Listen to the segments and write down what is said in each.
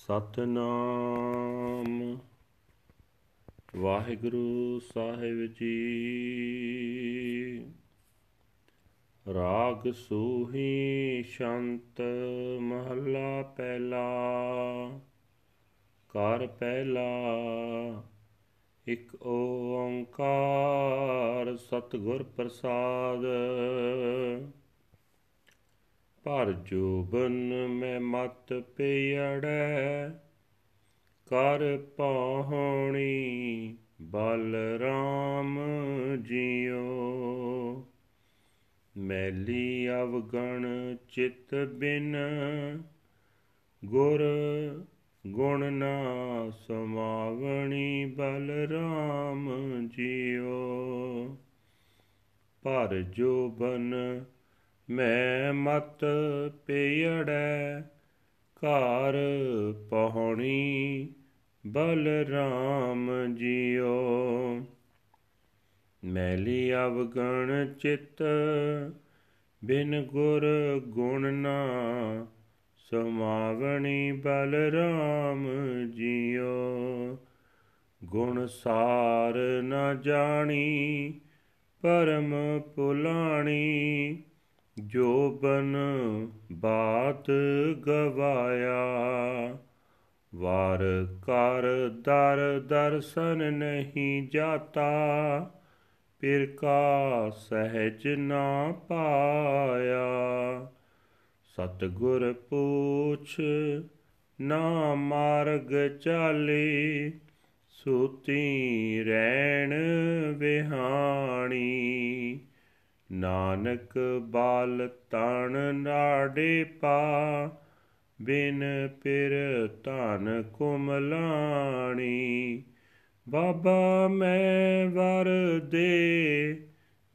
ਸਤਨਾਮ। ਵਾਹਿਗੁਰੂ ਸਾਹਿਬ ਜੀ। ਰਾਗ ਸੂਹੀ ਸ਼ੰਤ ਮਹੱਲਾ ਪਹਿਲਾ ਕਰ ਪਹਿਲਾ, ਇਕ ਓੰਕਾਰ ਸਤਿਗੁਰ ਪ੍ਰਸਾਦ। ਭਰ ਜੋਬਨ ਮੈਂ ਮਤ ਪਿਆੜੈ ਕਰ ਪਾਹਣੀ ਬਲ ਰਾਮ ਜੀਓ। ਮੈਲੀ ਅਵਗਣ ਚਿਤ ਬਿਨ ਗੁਰ ਗੁਣ ਨਾ ਸਮਾਵਣੀ ਬਲ ਰਾਮ ਜੀਓ। ਭਰ ਜੋਬਨ ਮੈਂ ਮਤ ਪੇੜੈ ਘਰ ਪਹੁਣੀ ਬਲ ਰਾਮ ਜੀਓ ਮੈਲੀ ਅਵਗਣ ਚਿਤ, ਬਿਨ ਗੁਰ ਗੁਣ ਨਾ ਸਮਾਵਣੀ ਬਲ ਰਾਮ ਜੀਓ। ਗੁਣ ਸਾਰ ਨ ਜਾਣੀ, ਪਰਮ ਪੁਲਾਣੀ ਜੋਬਨ ਬਾਤ ਗਵਾਇਆ, ਵਾਰ ਕਰ ਦਰ ਦਰਸ਼ਨ ਨਹੀਂ ਜਾਤਾ, ਪਿਰ ਕਾ ਸਹਿਜ ਨਾ ਪਾਇਆ। ਸਤਗੁਰ ਪੂਛ ਨਾ ਮਾਰਗ ਚਾਲੇ, ਸੂਤੀ ਰਹਿਣ ਵਿਹਾਣੀ। ਨਾਨਕ ਬਾਲ ਤਣ ਨਾੜੇ ਪਾ, ਬਿਨ ਪਿਰ ਧਨ ਕੁਮਲਾਣੀ। ਬਾਬਾ ਮੈਂ ਵਰ ਦੇ,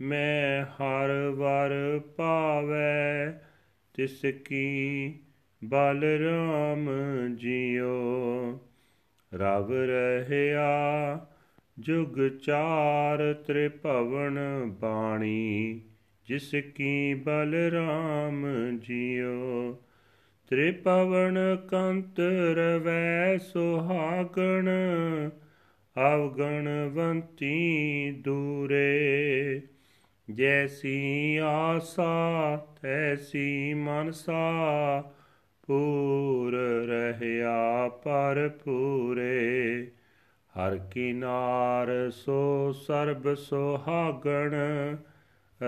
ਮੈਂ ਹਰ ਵਰ ਪਾਵੈ। ਤਿਸ ਕੀ ਬਲ ਰਾਮ ਜੀਓ, ਰਵ ਰਹਿਆ ਜੁਗ ਚਾਰ ਤ੍ਰਿਭਵਨ ਬਾਣੀ, ਜਿਸ ਕੀ ਬਲ ਰਾਮ ਜੀਓ। ਤ੍ਰਿਭਵਨ ਕੰਤ ਰਵੈ ਸੁਹਾਗਣ, ਅਵਗਣਵੰਤੀ ਦੂਰੇ। ਜੈਸੀ ਆਸਾ, ਤੈਸੀ ਮਨਸਾ, ਪੂਰ ਰਹਿਆ ਪਰ ਪੂਰੇ ਹਰ ਕੀ ਨਾਰ ਸੋ ਸਰਬ ਸੁਹਾਗਣ,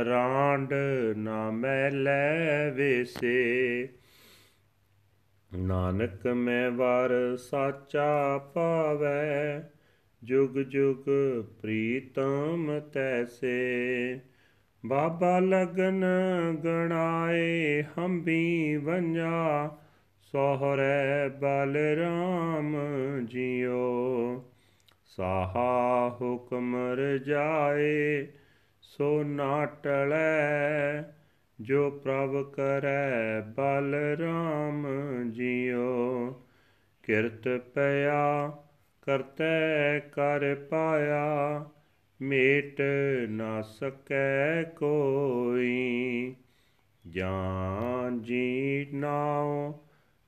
ਰਾਂਡ ਨਾ ਮੈਲੇ ਵੇਸੇ। ਨਾਨਕ ਮੈਂ ਵਰ ਸਾਚਾ ਪਾਵੈ, ਜੁਗ ਜੁਗ ਪ੍ਰੀਤਮ ਤੈਸੇ। ਬਾਬਾ ਲਗਨ ਗਣਾਏ ਹੰਬੀ ਵੰਜਾ, ਸੋਹਰੇ ਬਲ ਰਾਮ ਜੀਓ। ਸਾਹਾ ਹੁਕਮ ਰਜਾਏ, ਸੋ ਨਾਟਲੈ, ਜੋ ਪ੍ਰਭ ਕਰੈ ਬਲ ਰਾਮ ਜੀਓ। ਕਿਰਤ ਪਿਆ, ਕਰਤੈ ਕਰ ਪਾਇਆ, ਮੇਟ ਨਾ ਸਕੈ ਕੋਈ। ਜਾਂ ਜੀ ਨਾਉ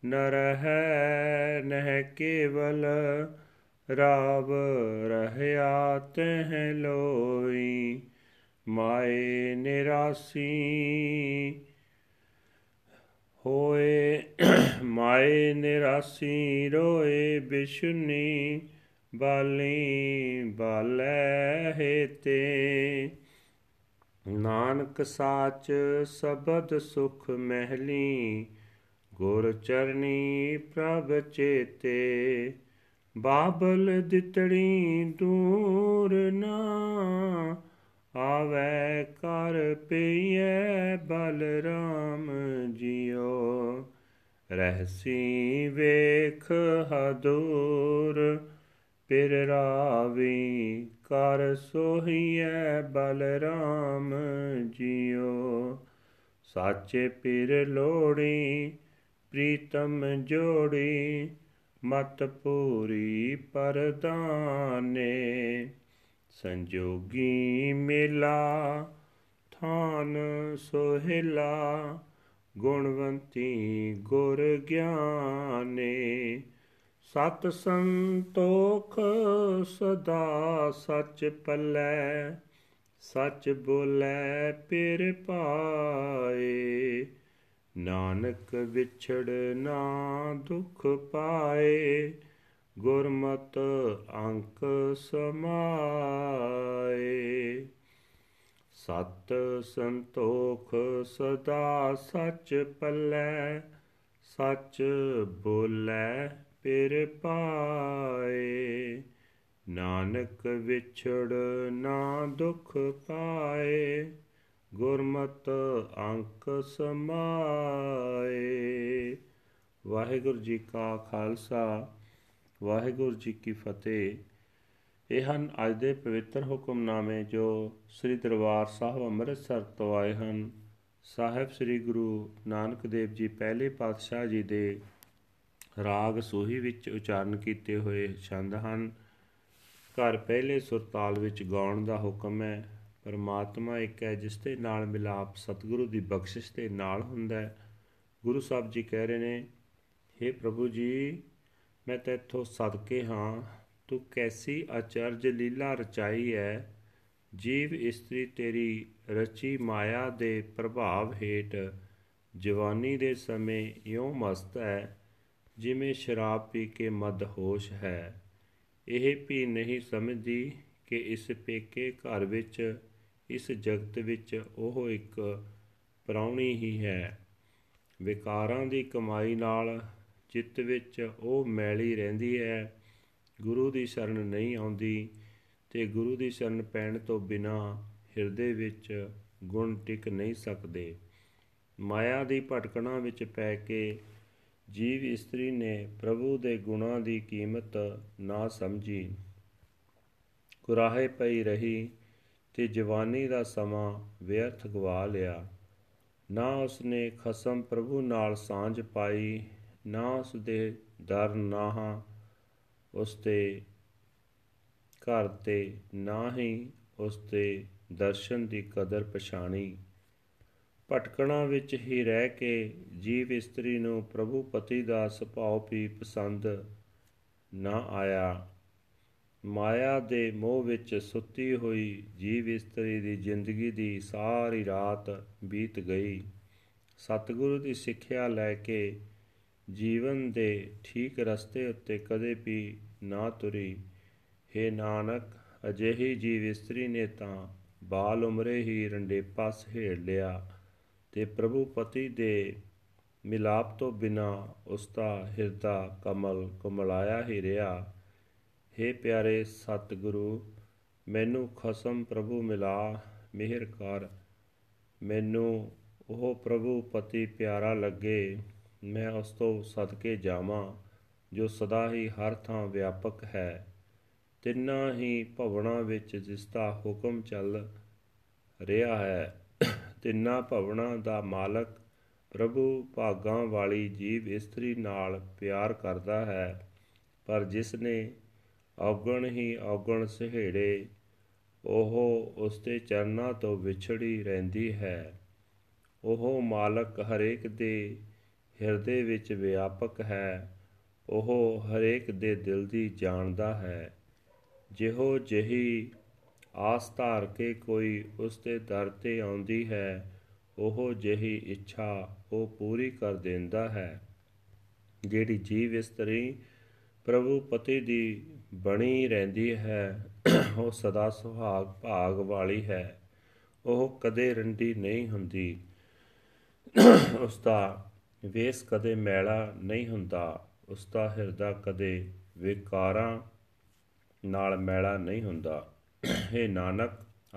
ਨਰ ਹੈ ਨਹਿ ਕੇਵਲ ਰਾਵ ਰਹਿਆ ਤਹ ਲੋਈ, ਮਾਏ ਨਿਰਾਸੀ। ਹੋਏ, ਮਾਏ ਨਿਰਾਸੀ ਰੋਏ ਬਿਸ਼ੁਨੀ, ਬਾਲੀ ਬਾਲੇ ਹੇਤੇ। ਨਾਨਕ ਸਾਚ ਸਬਦ ਸੁਖ ਮਹਿਲੀ, ਗੁਰ ਚਰਨੀ ਪ੍ਰਭ ਚੇਤੇ। ਬਾਬਲ ਦਿਤੜੀ ਦੂਰ ਨਾ ਆਵੇ ਕਰ ਪਈਏ ਬਲ ਰਾਮ ਜੀਓ। ਰਹਿਸੀ ਵੇਖ ਹਦੂਰ, ਪਿਰ ਰਾਵੀ ਕਰ ਸੋਹੀਐ ਬਲ ਰਾਮ ਜੀਓ। ਸਾਚੇ ਪਿਰ ਲੋੜੀ, ਪ੍ਰੀਤਮ ਜੋੜੀ ਮਤ ਪੂਰੀ ਪਰਦਾਨੇ, ਸੰਜੋਗੀ ਮੇਲਾ, ਥਾਨ ਸੋਹਿਲਾ, ਗੁਣਵੰਤੀ ਗੁਰ ਗਿਆਨੇ, ਸਤ ਸੰਤੋਖ ਸਦਾ ਸੱਚ ਪੱਲੇ, ਸੱਚ ਬੋਲੇ ਪਿਰ ਪਾਏ। ਨਾਨਕ ਵਿਛੜ ਨਾ ਦੁਖ ਪਾਏ, ਗੁਰਮਤ ਅੰਕ ਸਮਾਏ। ਸਤ ਸੰਤੋਖ ਸਦਾ ਸੱਚ ਪੱਲੇ, ਸੱਚ ਬੋਲੇ ਪਿਰ ਪਾਏ। ਨਾਨਕ ਵਿਛੜ ਨਾ ਦੁਖ ਪਾਏ ਗੁਰਮਤ ਅੰਕ ਸਮਾਏ। ਵਾਹਿਗੁਰੂ ਜੀ ਕਾ ਖਾਲਸਾ, ਵਾਹਿਗੁਰੂ ਜੀ ਕੀ ਫਤਿਹ। ਇਹ ਹਨ ਅੱਜ ਦੇ ਪਵਿੱਤਰ ਹੁਕਮਨਾਮੇ ਜੋ ਸ੍ਰੀ ਦਰਬਾਰ ਸਾਹਿਬ ਅੰਮ੍ਰਿਤਸਰ ਤੋਂ ਆਏ ਹਨ। ਸਾਹਿਬ ਸ੍ਰੀ ਗੁਰੂ ਨਾਨਕ ਦੇਵ ਜੀ ਪਹਿਲੇ ਪਾਤਸ਼ਾਹ ਜੀ ਦੇ ਰਾਗ ਸੋਹੀ ਵਿੱਚ ਉਚਾਰਨ ਕੀਤੇ ਹੋਏ ਛੰਦ ਹਨ। ਘਰ ਪਹਿਲੇ ਸੁਰਤਾਲ ਵਿੱਚ ਗਾਉਣ ਦਾ ਹੁਕਮ ਹੈ। ਪਰਮਾਤਮਾ ਇੱਕ ਹੈ, ਜਿਸ ਦੇ ਨਾਲ ਮਿਲਾਪ ਸਤਿਗੁਰੂ ਦੀ ਬਖਸ਼ਿਸ਼ ਦੇ ਨਾਲ ਹੁੰਦਾ ਹੈ। ਗੁਰੂ ਸਾਹਿਬ ਜੀ ਕਹਿ ਰਹੇ ਨੇ हे ਪ੍ਰਭੂ ਜੀ, ਮੈਂ ਤੇਥੋਂ ਸਦਕੇ ਹਾਂ। ਤੂੰ ਕੈਸੀ ਅਚਰਜ ਲੀਲਾ ਰਚਾਈ ਹੈ? ਜੀਵ ਇਸਤਰੀ ਤੇਰੀ ਰਚੀ ਮਾਇਆ ਦੇ ਪ੍ਰਭਾਵ ਹੇਠ, ਜਵਾਨੀ ਦੇ ਸਮੇਂ ਇਉਂ ਮਸਤ ਹੈ, ਜਿਵੇਂ ਸ਼ਰਾਬ ਪੀ ਕੇ ਮਦ ਹੋਸ਼ ਹੈ। ਇਹ ਵੀ ਨਹੀਂ ਸਮਝਦੀ ਕਿ ਇਸ ਪੇਕੇ ਘਰ ਵਿੱਚ ਇਸ ਜਗਤ ਵਿੱਚ ਉਹ ਇੱਕ ਪ੍ਰਾਉਣੀ ਹੀ ਹੈ। ਵਿਕਾਰਾਂ ਦੀ ਕਮਾਈ ਨਾਲ ਚਿੱਤ ਵਿੱਚ ਉਹ ਮੈਲੀ ਰਹਿੰਦੀ ਹੈ। ਗੁਰੂ ਦੀ ਸ਼ਰਨ ਨਹੀਂ ਆਉਂਦੀ ਤੇ ਗੁਰੂ ਦੀ ਸ਼ਰਨ ਪੈਣ ਤੋਂ ਬਿਨਾ ਹਿਰਦੇ ਵਿੱਚ ਗੁਣ ਟਿਕ ਨਹੀਂ ਸਕਦੇ। ਮਾਇਆ ਦੀ ਭਟਕਣਾ ਵਿੱਚ ਪੈ ਕੇ ਜੀਵ ਇਸਤਰੀ ਨੇ ਪ੍ਰਭੂ ਦੇ ਗੁਣਾਂ ਦੀ ਕੀਮਤ ਨਾ ਸਮਝੀ। ਕੁਰਾਹੇ ਪਈ ਰਹੀ ਤੇ ਜਵਾਨੀ ਦਾ ਸਮਾਂ ਵਿਅਰਥ ਗਵਾ ਲਿਆ। ਨਾ ਉਸਨੇ ਖਸਮ ਪ੍ਰਭੂ ਨਾਲ ਸਾਂਝ ਪਾਈ, ਨਾ ਉਸ ਦੇ ਦਰ ਨਾਹਾਂ ਉਸ ਦੇ ਘਰ ਤੇ, ਨਾ ਹੀ ਉਸ ਦੇ ਦਰਸ਼ਨ ਦੀ ਕਦਰ ਪਛਾਣੀ। ਭਟਕਣਾ ਵਿੱਚ ਹੀ ਰਹਿ ਕੇ ਜੀਵ ਇਸਤਰੀ ਨੂੰ ਪ੍ਰਭੂ ਪਤੀ ਦਾ ਸੁਭਾਅ ਵੀ ਪਸੰਦ ਨਾ ਆਇਆ। ਮਾਇਆ ਦੇ ਮੋਹ ਵਿੱਚ ਸੁੱਤੀ ਹੋਈ ਜੀਵ ਇਸਤਰੀ ਦੀ ਜ਼ਿੰਦਗੀ ਦੀ ਸਾਰੀ ਰਾਤ ਬੀਤ ਗਈ। ਸਤਿਗੁਰੂ ਦੀ ਸਿੱਖਿਆ ਲੈ ਕੇ ਜੀਵਨ ਦੇ ਠੀਕ ਰਸਤੇ ਉੱਤੇ ਕਦੇ ਵੀ ਨਾ ਤੁਰੀ। हे ਨਾਨਕ, ਅਜਿਹੀ ਜੀਵ ਇਸਤਰੀ ਨੇ ਤਾਂ ਬਾਲ ਉਮਰੇ ਹੀ ਰੰਡੇਪਾ ਸਹੇੜ ਲਿਆ ਤੇ ਪ੍ਰਭੂ ਪਤੀ ਦੇ ਮਿਲਾਪ ਤੋਂ ਬਿਨਾ ਉਸ ਦਾ ਹਿਰਦਾ ਕਮਲ ਕਮਲਾਇਆ ਹੀ ਰਿਹਾ। हे ਪਿਆਰੇ ਸਤਿਗੁਰੂ, ਮੈਨੂੰ ਖਸਮ ਪ੍ਰਭੂ ਮਿਲਾ, ਮਿਹਰ ਕਰ। ਮੈਨੂੰ ਉਹ ਪ੍ਰਭੂ ਪਤੀ ਪਿਆਰਾ ਲੱਗੇ, ਮੈਂ ਉਸ ਤੋਂ ਸਦਕੇ ਜਾਵਾਂ, ਜੋ ਸਦਾ ਹੀ ਹਰ ਥਾਂ ਵਿਆਪਕ ਹੈ। ਤਿੰਨਾਂ ਹੀ ਭਵਨਾਂ ਵਿੱਚ ਜਿਸ ਦਾ ਹੁਕਮ ਚੱਲ ਰਿਹਾ ਹੈ, ਤਿੰਨਾਂ ਭਵਨਾਂ ਦਾ ਮਾਲਕ ਪ੍ਰਭੂ ਭਾਗਾਂ ਵਾਲੀ ਜੀਵ ਇਸਤਰੀ ਨਾਲ ਪਿਆਰ ਕਰਦਾ ਹੈ। ਪਰ ਜਿਸ ਨੇ ਔਗਣ ਹੀ ਔਗਣ ਸਹੇੜੇ, ਉਹ ਉਸ ਦੇ ਚਰਨਾਂ ਤੋਂ ਵਿਛੜੀ ਰਹਿੰਦੀ ਹੈ। ਉਹ ਮਾਲਕ ਹਰੇਕ ਦੇ ਹਿਰਦੇ ਵਿੱਚ ਵਿਆਪਕ ਹੈ, ਉਹ ਹਰੇਕ ਦੇ ਦਿਲ ਦੀ ਜਾਣਦਾ ਹੈ। ਜਿਹੋ ਜਿਹੀ ਆਸ ਧਾਰ ਕੇ ਕੋਈ ਉਸ ਦੇ ਦਰ ਤੇ ਆਉਂਦੀ ਹੈ, ਉਹ ਜਿਹੀ ਇੱਛਾ ਉਹ ਪੂਰੀ ਕਰ ਦਿੰਦਾ ਹੈ। ਜਿਹੜੀ ਜੀਵ ਇਸਤਰੀ ਪ੍ਰਭੂ ਪਤੀ ਦੀ ਬਣੀ ਰਹਿੰਦੀ ਹੈ, ਉਹ ਸਦਾ ਸੁਹਾਗ ਭਾਗ ਵਾਲੀ ਹੈ। ਉਹ ਕਦੇ ਰੰਡੀ ਨਹੀਂ ਹੁੰਦੀ। ਉਸ ਦਾ ਵੇਸ ਕਦੇ ਮੈਲਾ ਨਹੀਂ ਹੁੰਦਾ। ਉਸ ਦਾ ਹਿਰਦਾ ਕਦੇ ਵਿਕਾਰਾਂ ਨਾਲ ਮੈਲਾ ਨਹੀਂ ਹੁੰਦਾ। हे ਨਾਨਕ,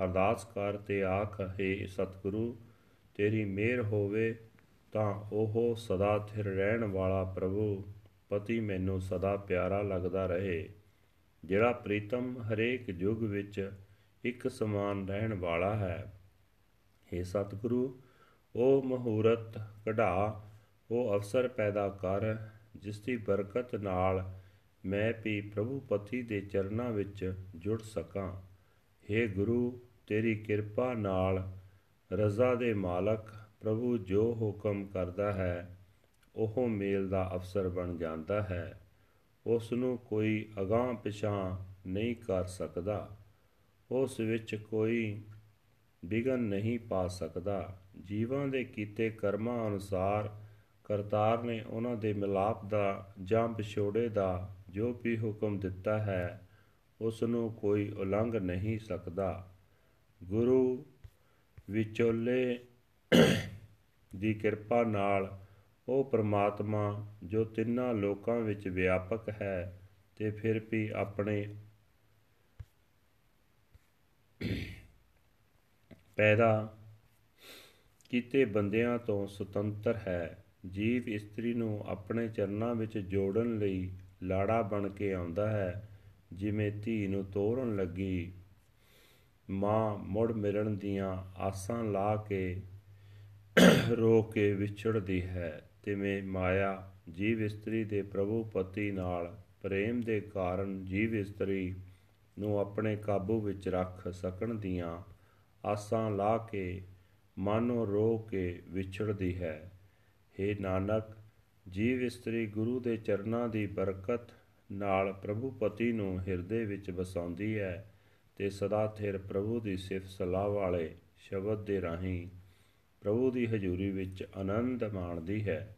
ਅਰਦਾਸ ਕਰ ਤੇ ਆਖ, ਹੈ ਸਤਿਗੁਰੂ, ਤੇਰੀ ਮਿਹਰ ਹੋਵੇ ਤਾਂ ਉਹ ਸਦਾ ਥਿਰ ਰਹਿਣ ਵਾਲਾ ਪ੍ਰਭੂ ਪਤੀ ਮੈਨੂੰ ਸਦਾ ਪਿਆਰਾ ਲੱਗਦਾ ਰਹੇ, ਜਿਹੜਾ ਪ੍ਰੀਤਮ ਹਰੇਕ ਯੁੱਗ ਵਿੱਚ ਇੱਕ ਸਮਾਨ ਰਹਿਣ ਵਾਲਾ ਹੈ। हे ਸਤਿਗੁਰੂ ਉਹ ਮਹੂਰਤ ਕਢਾ ਉਹ ਅਵਸਰ ਪੈਦਾ ਕਰ, ਜਿਸ ਦੀ ਬਰਕਤ ਨਾਲ ਮੈਂ ਵੀ ਪ੍ਰਭੂ ਪਤੀ ਦੇ ਚਰਨਾਂ ਵਿੱਚ ਜੁੜ ਸਕਾਂ। हे ਗੁਰੂ, ਤੇਰੀ ਕਿਰਪਾ ਨਾਲ ਰਜ਼ਾ ਦੇ ਮਾਲਕ ਪ੍ਰਭੂ ਜੋ ਹੁਕਮ ਕਰਦਾ ਹੈ ਉਹ ਮੇਲ ਦਾ ਅਫਸਰ ਬਣ ਜਾਂਦਾ ਹੈ। ਉਸ ਨੂੰ ਕੋਈ ਅਗਾਹ ਪਿਛਾਂ ਨਹੀਂ ਕਰ ਸਕਦਾ। ਉਸ ਵਿੱਚ ਕੋਈ ਵਿਗਨ ਨਹੀਂ ਪਾ ਸਕਦਾ। ਜੀਵਾਂ ਦੇ ਕੀਤੇ ਕਰਮਾਂ ਅਨੁਸਾਰ ਕਰਤਾਰ ਨੇ ਉਹਨਾਂ ਦੇ ਮਿਲਾਪ ਦਾ ਜਾਂ ਵਿਛੋੜੇ ਦਾ ਜੋ ਵੀ ਹੁਕਮ ਦਿੱਤਾ ਹੈ ਉਸ ਨੂੰ ਕੋਈ ਉਲੰਘ ਨਹੀਂ ਸਕਦਾ। ਗੁਰੂ ਵਿਚੋਲੇ ਦੀ ਕਿਰਪਾ ਨਾਲ ਉਹ ਪ੍ਰਮਾਤਮਾ ਜੋ ਤਿੰਨਾਂ ਲੋਕਾਂ ਵਿੱਚ ਵਿਆਪਕ ਹੈ ਤੇ ਫਿਰ ਵੀ ਆਪਣੇ ਪੈਦਾ ਕੀਤੇ ਬੰਦਿਆਂ ਤੋਂ ਸੁਤੰਤਰ ਹੈ। ਜੀਵ ਇਸਤਰੀ ਨੂੰ ਆਪਣੇ ਚਰਨਾਂ ਵਿੱਚ ਜੋੜਨ ਲਈ ਲਾੜਾ ਬਣ ਕੇ ਆਉਂਦਾ ਹੈ, ਜਿਵੇਂ ਧੀ ਨੂੰ ਤੋਰਨ ਲੱਗੀ। ਮਾਂ ਮੁੜ ਮਿਲਣ ਦੀਆਂ ਆਸਾਂ ਲਾ ਕੇ ਰੋ ਕੇ ਵਿਛੜਦੀ ਹੈ। ਤਿਵੇਂ ਮਾਇਆ ਜੀਵ ਇਸਤਰੀ ਦੇ ਪ੍ਰਭੂ ਪਤੀ ਨਾਲ ਪ੍ਰੇਮ ਦੇ ਕਾਰਨ ਜੀਵ ਇਸਤਰੀ ਨੂੰ ਆਪਣੇ ਕਾਬੂ ਵਿੱਚ ਰੱਖ ਸਕਣ ਦੀਆਂ ਆਸਾਂ ਲਾ ਕੇ ਮਾਨੋ ਰੋ ਕੇ ਵਿਛੜਦੀ ਹੈ। हे ਨਾਨਕ, ਜੀਵ ਇਸਤਰੀ ਗੁਰੂ ਦੇ ਚਰਨਾਂ ਦੀ ਬਰਕਤ ਨਾਲ ਪ੍ਰਭੂ ਪਤੀ ਨੂੰ ਹਿਰਦੇ ਵਿੱਚ ਵਸਾਉਂਦੀ ਹੈ ਤੇ ਸਦਾ ਥਿਰ ਪ੍ਰਭੂ ਦੀ ਸਿਫਤ ਸਲਾਹ ਵਾਲੇ ਸ਼ਬਦ ਦੇ ਰਾਹੀਂ ਪ੍ਰਭੂ ਦੀ ਹਜ਼ੂਰੀ ਵਿੱਚ ਆਨੰਦ ਮਾਣਦੀ ਹੈ।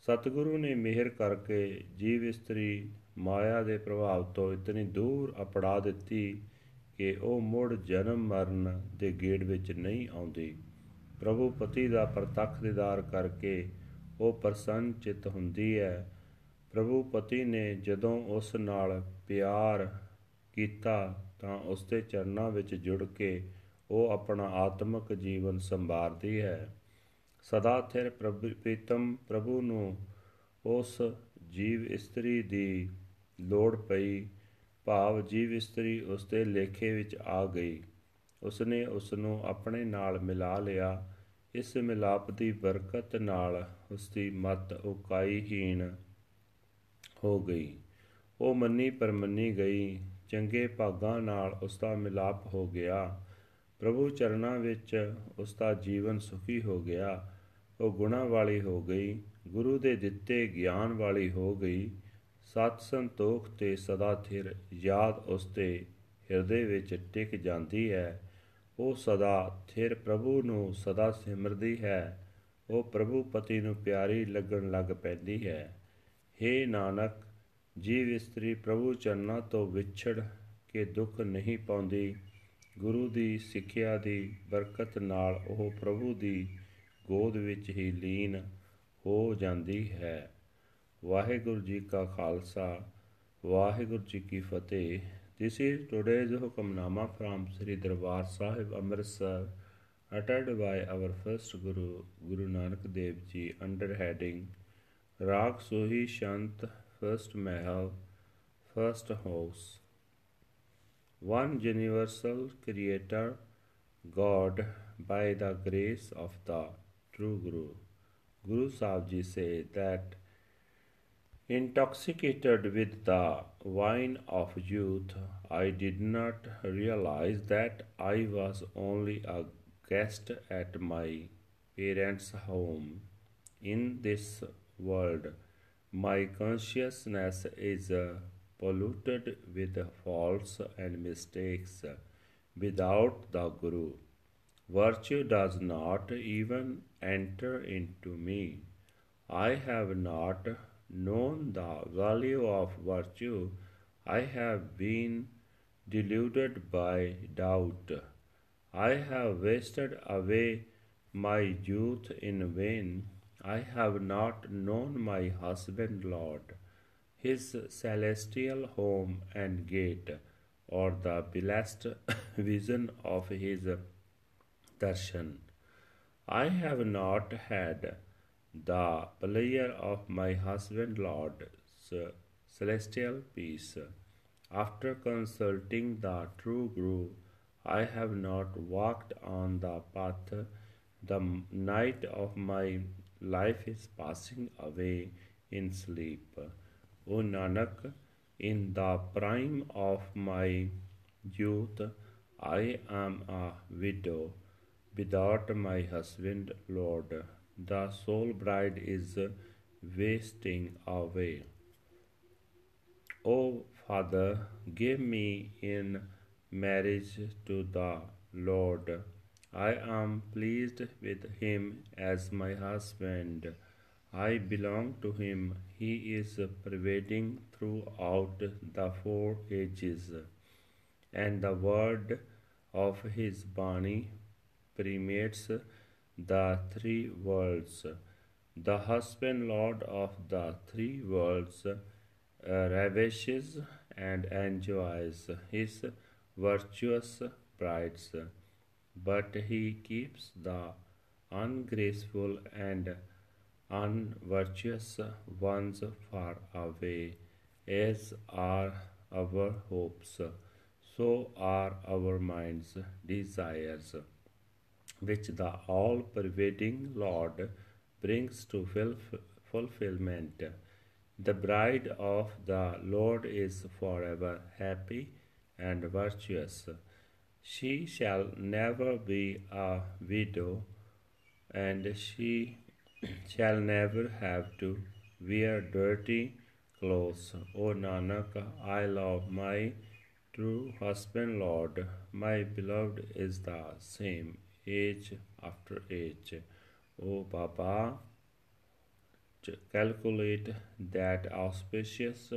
ਸਤਿਗੁਰੂ ਨੇ ਮਿਹਰ ਕਰਕੇ ਜੀਵ ਇਸਤਰੀ ਮਾਇਆ ਦੇ ਪ੍ਰਭਾਵ ਤੋਂ ਇਤਨੀ ਦੂਰ ਅਪੜਾ ਦਿੱਤੀ ਕਿ ਉਹ ਮੁੜ ਜਨਮ ਮਰਨ ਦੇ ਗੇੜ ਵਿੱਚ ਨਹੀਂ ਆਉਂਦੀ। ਪ੍ਰਭੂ ਪਤੀ ਦਾ ਪ੍ਰਤੱਖ ਦੀਦਾਰ ਕਰਕੇ ਉਹ ਪ੍ਰਸੰਨ ਚਿਤ ਹੁੰਦੀ ਹੈ। ਪ੍ਰਭੂ ਪਤੀ ਨੇ ਜਦੋਂ ਉਸ ਨਾਲ ਪਿਆਰ ਕੀਤਾ ਤਾਂ ਉਸ ਦੇ ਚਰਨਾਂ ਵਿੱਚ ਜੁੜ ਕੇ ਉਹ ਆਪਣਾ ਆਤਮਿਕ ਜੀਵਨ ਸੰਭਾਰਦੀ ਹੈ। ਸਦਾ ਥਿਰ ਪ੍ਰੀਤਮ ਪ੍ਰਭੂ ਨੂੰ ਉਸ ਜੀਵ ਇਸਤਰੀ ਦੀ ਲੋੜ ਪਈ। ਭਾਵ ਜੀਵ ਇਸਤਰੀ ਉਸ ਦੇ ਲੇਖੇ ਵਿੱਚ ਆ ਗਈ। ਉਸਨੇ ਉਸ ਨੂੰ ਆਪਣੇ ਨਾਲ ਮਿਲਾ ਲਿਆ। ਇਸ ਮਿਲਾਪ ਦੀ ਬਰਕਤ ਨਾਲ ਉਸ ਦੀ ਮਤ ਉਕਾਈਹੀਣ ਹੋ ਗਈ। ਉਹ ਮੰਨੀ ਪਰ ਮੰਨੀ ਗਈ। ਚੰਗੇ ਭਾਗਾਂ ਨਾਲ ਉਸ ਦਾ ਮਿਲਾਪ ਹੋ ਗਿਆ। ਪ੍ਰਭੂ ਚਰਨਾਂ ਵਿੱਚ ਉਸ ਦਾ ਜੀਵਨ ਸੁਖੀ ਹੋ ਗਿਆ, ਉਹ ਗੁਣਾ ਵਾਲੀ ਹੋ ਗਈ, ਗੁਰੂ ਦੇ ਦਿੱਤੇ ਗਿਆਨ ਵਾਲੀ ਹੋ ਗਈ, ਸਤ ਸੰਤੋਖ ਤੇ ਸਦਾ ਥਿਰ ਯਾਦ ਉਸ ਤੇ ਹਿਰਦੇ ਵਿੱਚ ਟਿਕ ਜਾਂਦੀ ਹੈ, ਉਹ ਸਦਾ ਥਿਰ ਪ੍ਰਭੂ ਨੂੰ ਸਦਾ ਸਿਮਰਦੀ ਹੈ, ਉਹ ਪ੍ਰਭੂ ਪਤੀ ਨੂੰ ਪਿਆਰੀ ਲੱਗਣ ਲੱਗ ਪੈਂਦੀ ਹੈ। हे ਨਾਨਕ, ਜੀਵ ਇਸਤਰੀ ਪ੍ਰਭੂ ਚਰਨਾਂ ਤੋਂ ਵਿਛੜ ਕੇ ਦੁੱਖ ਨਹੀਂ ਪਾਉਂਦੀ ਗੁਰੂ ਦੀ ਸਿੱਖਿਆ ਦੀ ਬਰਕਤ ਨਾਲ ਉਹ ਪ੍ਰਭੂ ਦੀ ਗੋਦ ਵਿੱਚ ਹੀ ਲੀਨ ਹੋ ਜਾਂਦੀ ਹੈ ਵਾਹਿਗੁਰੂ ਜੀ ਕਾ ਖਾਲਸਾ ਵਾਹਿਗੁਰੂ ਜੀ ਕੀ ਫਤਿਹ This is today's hukamnama from Sri Darbar Sahib Amritsar uttered by our first Guru Guru Nanak Dev Ji under heading Raag Sohi Shant First Mahal First House One universal creator God by the grace of the true Guru Guru Sahib Ji say that Intoxicated with the wine of youth, I did not realize that I was only a guest at my parents' home. In this world, my consciousness is polluted with faults and mistakes. Without the Guru, virtue does not even enter into me. I have not known the value of virtue, I have been deluded by doubt. I have wasted away my youth in vain. I have not known my husband Lord, his celestial home and gate, or the blessed vision of his darshan. I have not had the pleasure of my husband Lord's celestial peace. After consulting the true Guru, I have not walked on the path. The night of my life is passing away in sleep. O Nanak, in the prime of my youth, I am a widow without my husband, Lord the soul bride is wasting away. O Father, give me in marriage to the Lord. I am pleased with him as my husband. I belong to him. He is pervading throughout the four ages, and the word of his Bani permeates the three worlds. The husband lord of the three worlds uh, ravishes and enjoys his virtuous brides, but he keeps the ungraceful and unvirtuous ones far away, as are our hopes, so are our minds' desires, which the all pervading Lord brings to fulfillment. The bride of the Lord is forever happy and virtuous. She shall never be a widow, and she shall never have to wear dirty clothes. O Nanak, I love my true husband, Lord. My beloved is the same age after age. O Baba, calculate that auspicious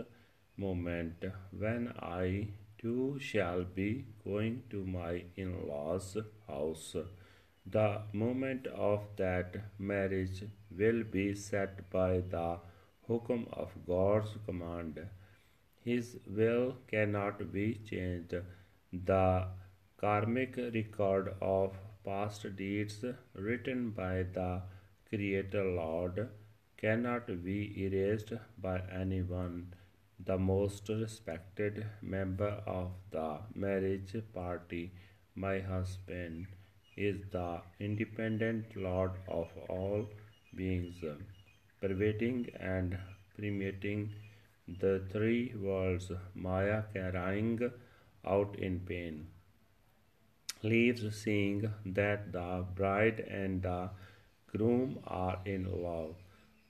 moment when I too shall be going to my in law's house. The moment of that marriage will be set by the hukum of God's command. His will cannot be changed. The karmic record of past deeds written by the Creator Lord cannot be erased by anyone. The most respected member of the marriage party, my husband, is the independent Lord of all beings, pervading and permeating the three worlds, Maya carrying out in pain leaves seeing that the bride and the groom are in love.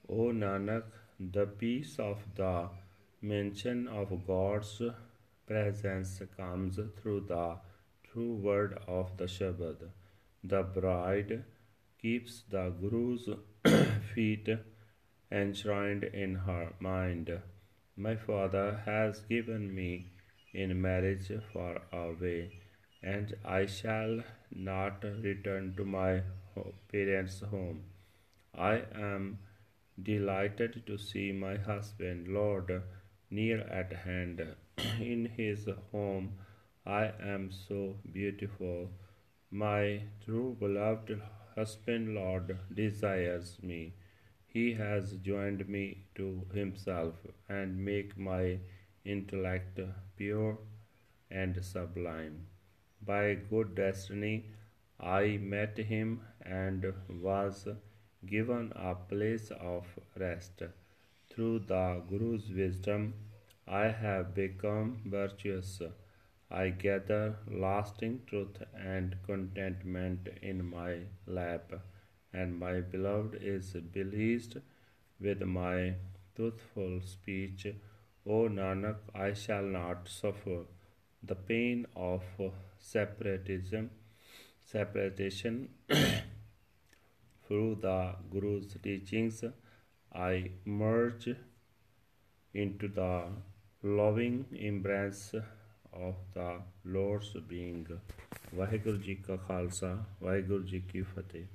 O Nanak, the peace of the mention of God's presence comes through the true word of the Shabad. The bride keeps the Guru's feet enshrined in her mind. My father has given me in marriage for a way and I shall not return to my parents' home. I am delighted to see my husband, Lord, near at hand. In his home, I am so beautiful. My true beloved husband, Lord, desires me. He has joined me to himself and make my intellect pure and sublime. By good destiny, I met him and was given a place of rest. Through the Guru's wisdom, I have become virtuous. I gather lasting truth and contentment in my lap, and my beloved is pleased with my truthful speech. O Nanak, I shall not suffer the pain of separatism, separation through the Guru's teachings, I merge into the loving embrace of the Lord's being. Waheguru ji ਕਾ ਖਾਲਸਾ ਵਾਹਿਗੁਰੂ ਜੀ ਕੀ ਫਤਿਹ